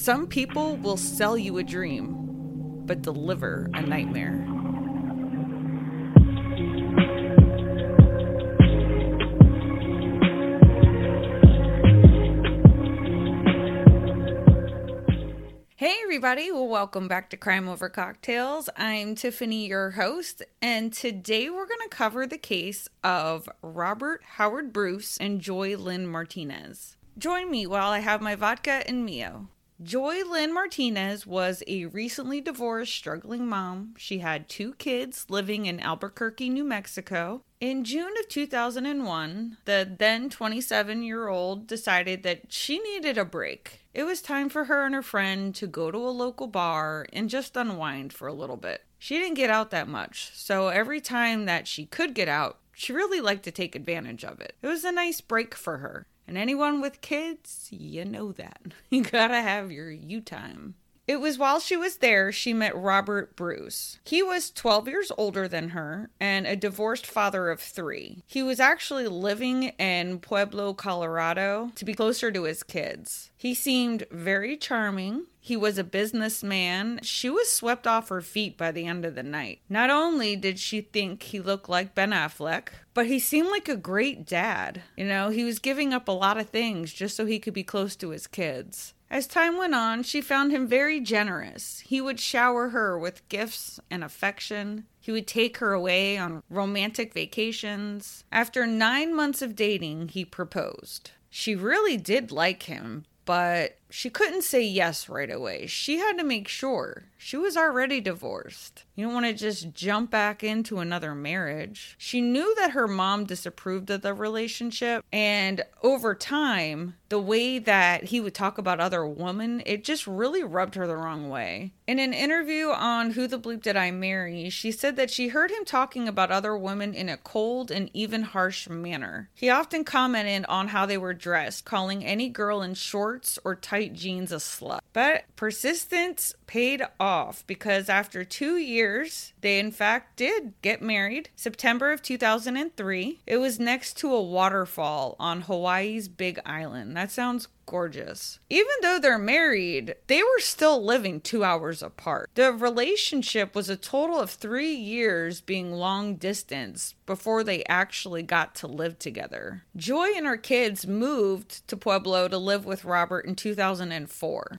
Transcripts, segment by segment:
Some people will sell you a dream, but deliver a nightmare. Hey, everybody. Well, welcome back to Crime Over Cocktails. I'm Tiffany, your host, and today we're going to cover the case of Robert Howard Bruce and Joy Lynn Martinez. Join me while I have my vodka and Mio. Joy Lynn Martinez was a recently divorced, struggling mom. She had two kids living in Albuquerque, New Mexico. In June of 2001, the then 27 year old decided that she needed a break. It was time for her and her friend to go to a local bar and just unwind for a little bit. She didn't get out that much, so every time that she could get out, she really liked to take advantage of it. It was a nice break for her. And anyone with kids, you know that. You gotta have your you time. It was while she was there she met Robert Bruce. He was 12 years older than her and a divorced father of three. He was actually living in Pueblo, Colorado to be closer to his kids. He seemed very charming. He was a businessman. She was swept off her feet by the end of the night. Not only did she think he looked like Ben Affleck, but he seemed like a great dad. You know, he was giving up a lot of things just so he could be close to his kids. As time went on, she found him very generous. He would shower her with gifts and affection. He would take her away on romantic vacations. After nine months of dating, he proposed. She really did like him, but she couldn't say yes right away. She had to make sure. She was already divorced. You don't want to just jump back into another marriage. She knew that her mom disapproved of the relationship, and over time, the way that he would talk about other women, it just really rubbed her the wrong way. In an interview on Who the Bleep Did I Marry, she said that she heard him talking about other women in a cold and even harsh manner. He often commented on how they were dressed, calling any girl in shorts or tight jeans a slut. But persistence paid off because after two years, they in fact did get married. September of 2003. It was next to a waterfall on Hawaii's Big Island. That sounds gorgeous. Even though they're married, they were still living two hours apart. The relationship was a total of three years being long distance before they actually got to live together. Joy and her kids moved to Pueblo to live with Robert in 2004.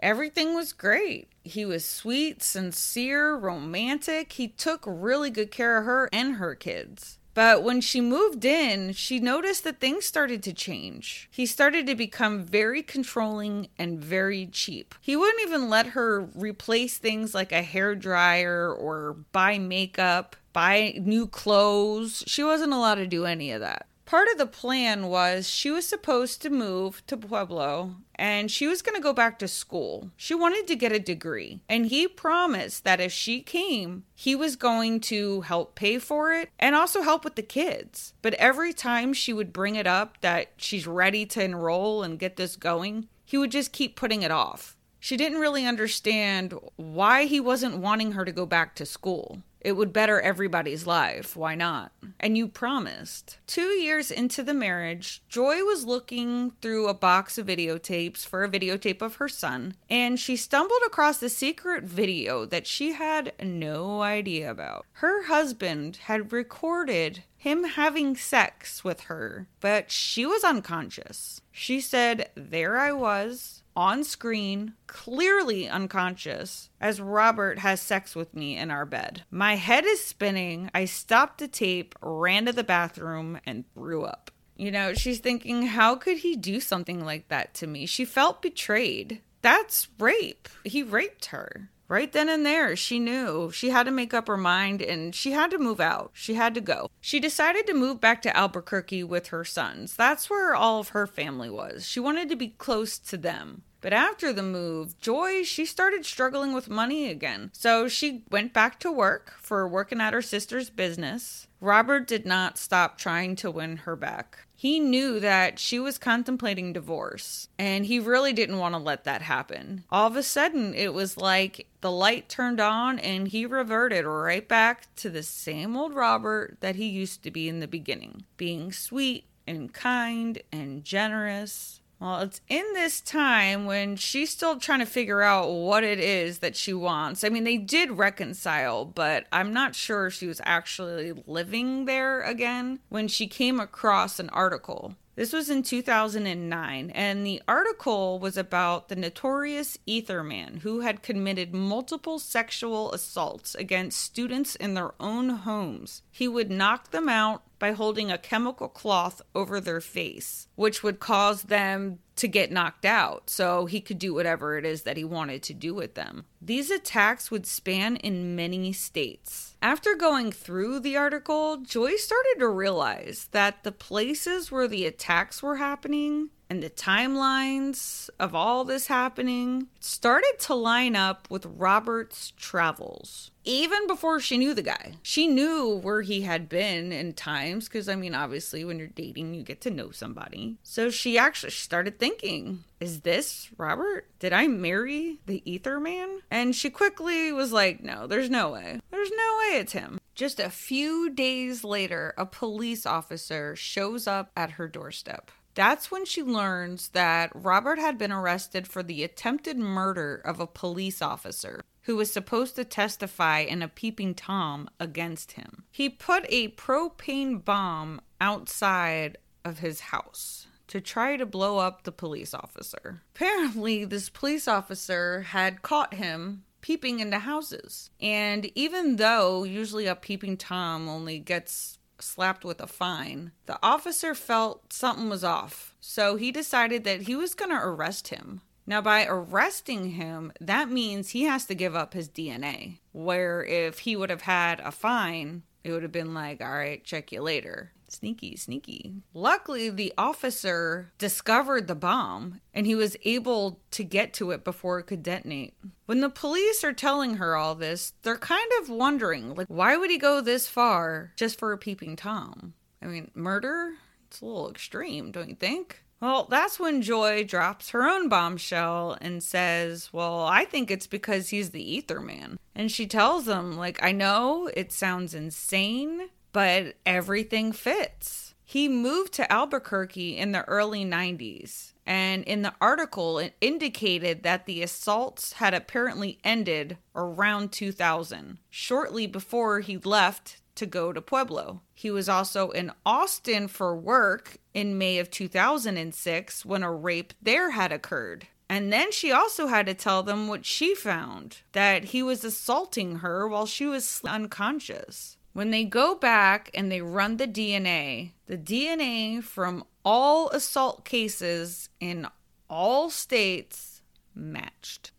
Everything was great. He was sweet, sincere, romantic. He took really good care of her and her kids. But when she moved in, she noticed that things started to change. He started to become very controlling and very cheap. He wouldn't even let her replace things like a hair dryer or buy makeup, buy new clothes. She wasn't allowed to do any of that part of the plan was she was supposed to move to Pueblo and she was going to go back to school. She wanted to get a degree. And he promised that if she came, he was going to help pay for it and also help with the kids. But every time she would bring it up that she's ready to enroll and get this going, he would just keep putting it off. She didn't really understand why he wasn't wanting her to go back to school. It would better everybody's life. Why not? And you promised. Two years into the marriage, Joy was looking through a box of videotapes for a videotape of her son, and she stumbled across a secret video that she had no idea about. Her husband had recorded him having sex with her, but she was unconscious. She said, There I was on screen, clearly unconscious, as Robert has sex with me in our bed. My head is spinning. I stopped the tape, ran to the bathroom, and threw up. You know, she's thinking, how could he do something like that to me? She felt betrayed. That's rape. He raped her. Right then and there, she knew she had to make up her mind and she had to move out. She had to go. She decided to move back to Albuquerque with her sons. That's where all of her family was. She wanted to be close to them. But after the move, Joy, she started struggling with money again. So she went back to work for working at her sister's business. Robert did not stop trying to win her back. He knew that she was contemplating divorce, and he really didn't want to let that happen. All of a sudden, it was like the light turned on and he reverted right back to the same old Robert that he used to be in the beginning being sweet and kind and generous Well, it's in this time when she's still trying to figure out what it is that she wants. I mean, they did reconcile, but I'm not sure she was actually living there again when she came across an article this was in 2009, and the article was about the notorious Etherman who had committed multiple sexual assaults against students in their own homes. He would knock them out by holding a chemical cloth over their face, which would cause them to get knocked out so he could do whatever it is that he wanted to do with them. These attacks would span in many states. After going through the article, Joy started to realize that the places where the attacks were happening and the timelines of all this happening started to line up with Robert's travels. Even before she knew the guy, she knew where he had been in times because, I mean, obviously, when you're dating, you get to know somebody. So she actually started thinking, is this Robert? Did I marry the ether man? And she quickly was like, no, there's no way. There's no way it's him. Just a few days later, a police officer shows up at her doorstep. That's when she learns that Robert had been arrested for the attempted murder of a police officer who was supposed to testify in a peeping Tom against him. He put a propane bomb outside of his house to try to blow up the police officer. Apparently, this police officer had caught him peeping into houses. And even though usually a peeping Tom only gets slapped with a fine, the officer felt something was off. So he decided that he was going to arrest him. Now, by arresting him, that means he has to give up his DNA. Where if he would have had a fine, it would have been like, all right, check you later. Sneaky, sneaky. Luckily, the officer discovered the bomb and he was able to get to it before it could detonate. When the police are telling her all this, they're kind of wondering, like, why would he go this far just for a peeping Tom? I mean, murder? It's a little extreme, don't you think? Well, that's when Joy drops her own bombshell and says, Well, I think it's because he's the ether man. And she tells them, like, I know it sounds insane, but everything fits. He moved to Albuquerque in the early 90s, and in the article, it indicated that the assaults had apparently ended around 2000, shortly before he left to go to Pueblo. He was also in Austin for work in May of 2006 when a rape there had occurred. And then she also had to tell them what she found that he was assaulting her while she was unconscious. When they go back and they run the DNA, the DNA from all assault cases in all states matched.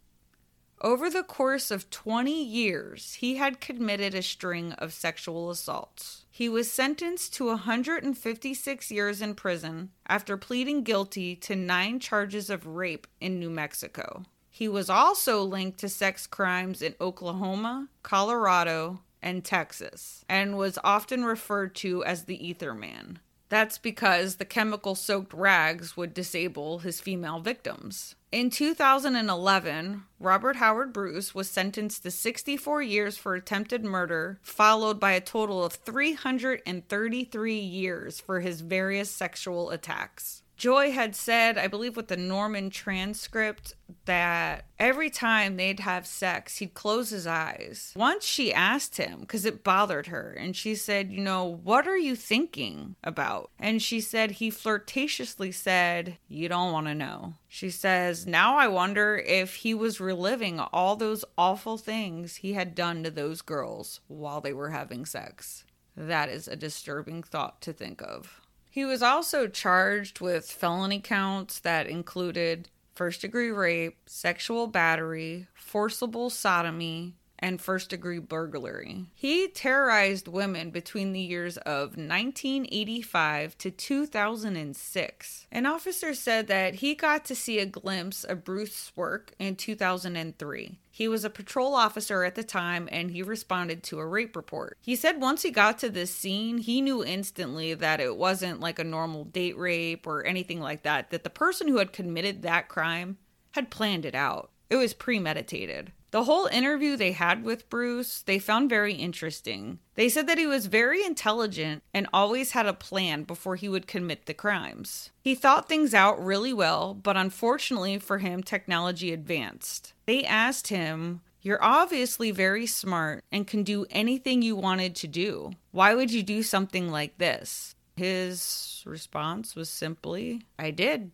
Over the course of 20 years, he had committed a string of sexual assaults. He was sentenced to 156 years in prison after pleading guilty to nine charges of rape in New Mexico. He was also linked to sex crimes in Oklahoma, Colorado, and Texas, and was often referred to as the Ether Man. That's because the chemical soaked rags would disable his female victims. In 2011, Robert Howard Bruce was sentenced to 64 years for attempted murder, followed by a total of 333 years for his various sexual attacks. Joy had said, I believe with the Norman transcript, that every time they'd have sex, he'd close his eyes. Once she asked him, because it bothered her, and she said, You know, what are you thinking about? And she said, He flirtatiously said, You don't want to know. She says, Now I wonder if he was reliving all those awful things he had done to those girls while they were having sex. That is a disturbing thought to think of. He was also charged with felony counts that included first degree rape, sexual battery, forcible sodomy, and first degree burglary. He terrorized women between the years of 1985 to 2006. An officer said that he got to see a glimpse of Bruce's work in 2003. He was a patrol officer at the time and he responded to a rape report. He said once he got to this scene, he knew instantly that it wasn't like a normal date rape or anything like that, that the person who had committed that crime had planned it out. It was premeditated. The whole interview they had with Bruce, they found very interesting. They said that he was very intelligent and always had a plan before he would commit the crimes. He thought things out really well, but unfortunately for him, technology advanced. They asked him, You're obviously very smart and can do anything you wanted to do. Why would you do something like this? His response was simply, I did.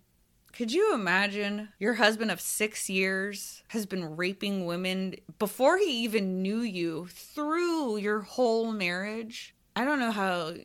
Could you imagine your husband of six years has been raping women before he even knew you through your whole marriage? I don't know how.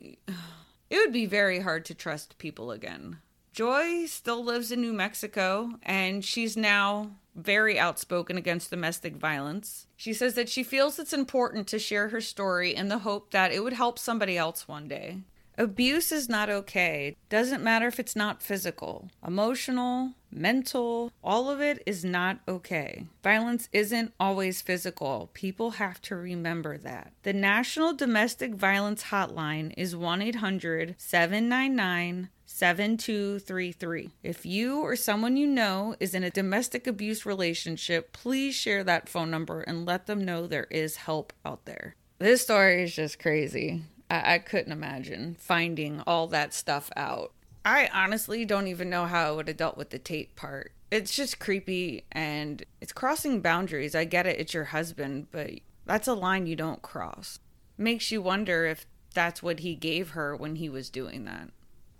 It would be very hard to trust people again. Joy still lives in New Mexico and she's now very outspoken against domestic violence. She says that she feels it's important to share her story in the hope that it would help somebody else one day. Abuse is not okay. Doesn't matter if it's not physical, emotional, mental, all of it is not okay. Violence isn't always physical. People have to remember that. The National Domestic Violence Hotline is 1 800 799 7233. If you or someone you know is in a domestic abuse relationship, please share that phone number and let them know there is help out there. This story is just crazy. I, I couldn't imagine finding all that stuff out. I honestly don't even know how I would have dealt with the Tate part. It's just creepy and it's crossing boundaries. I get it, it's your husband, but that's a line you don't cross. Makes you wonder if that's what he gave her when he was doing that.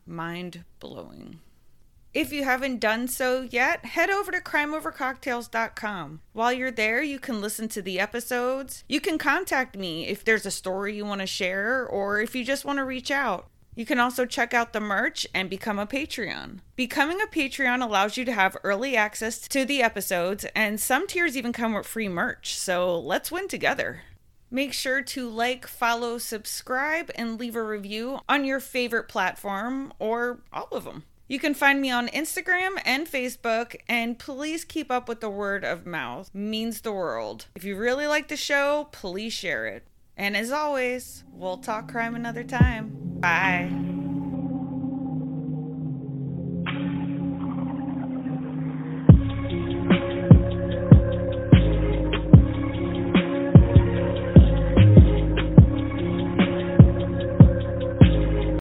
Mind blowing. If you haven't done so yet, head over to crimeovercocktails.com. While you're there, you can listen to the episodes. You can contact me if there's a story you want to share or if you just want to reach out. You can also check out the merch and become a Patreon. Becoming a Patreon allows you to have early access to the episodes, and some tiers even come with free merch, so let's win together. Make sure to like, follow, subscribe, and leave a review on your favorite platform or all of them. You can find me on Instagram and Facebook, and please keep up with the word of mouth. Means the world. If you really like the show, please share it. And as always, we'll talk crime another time. Bye.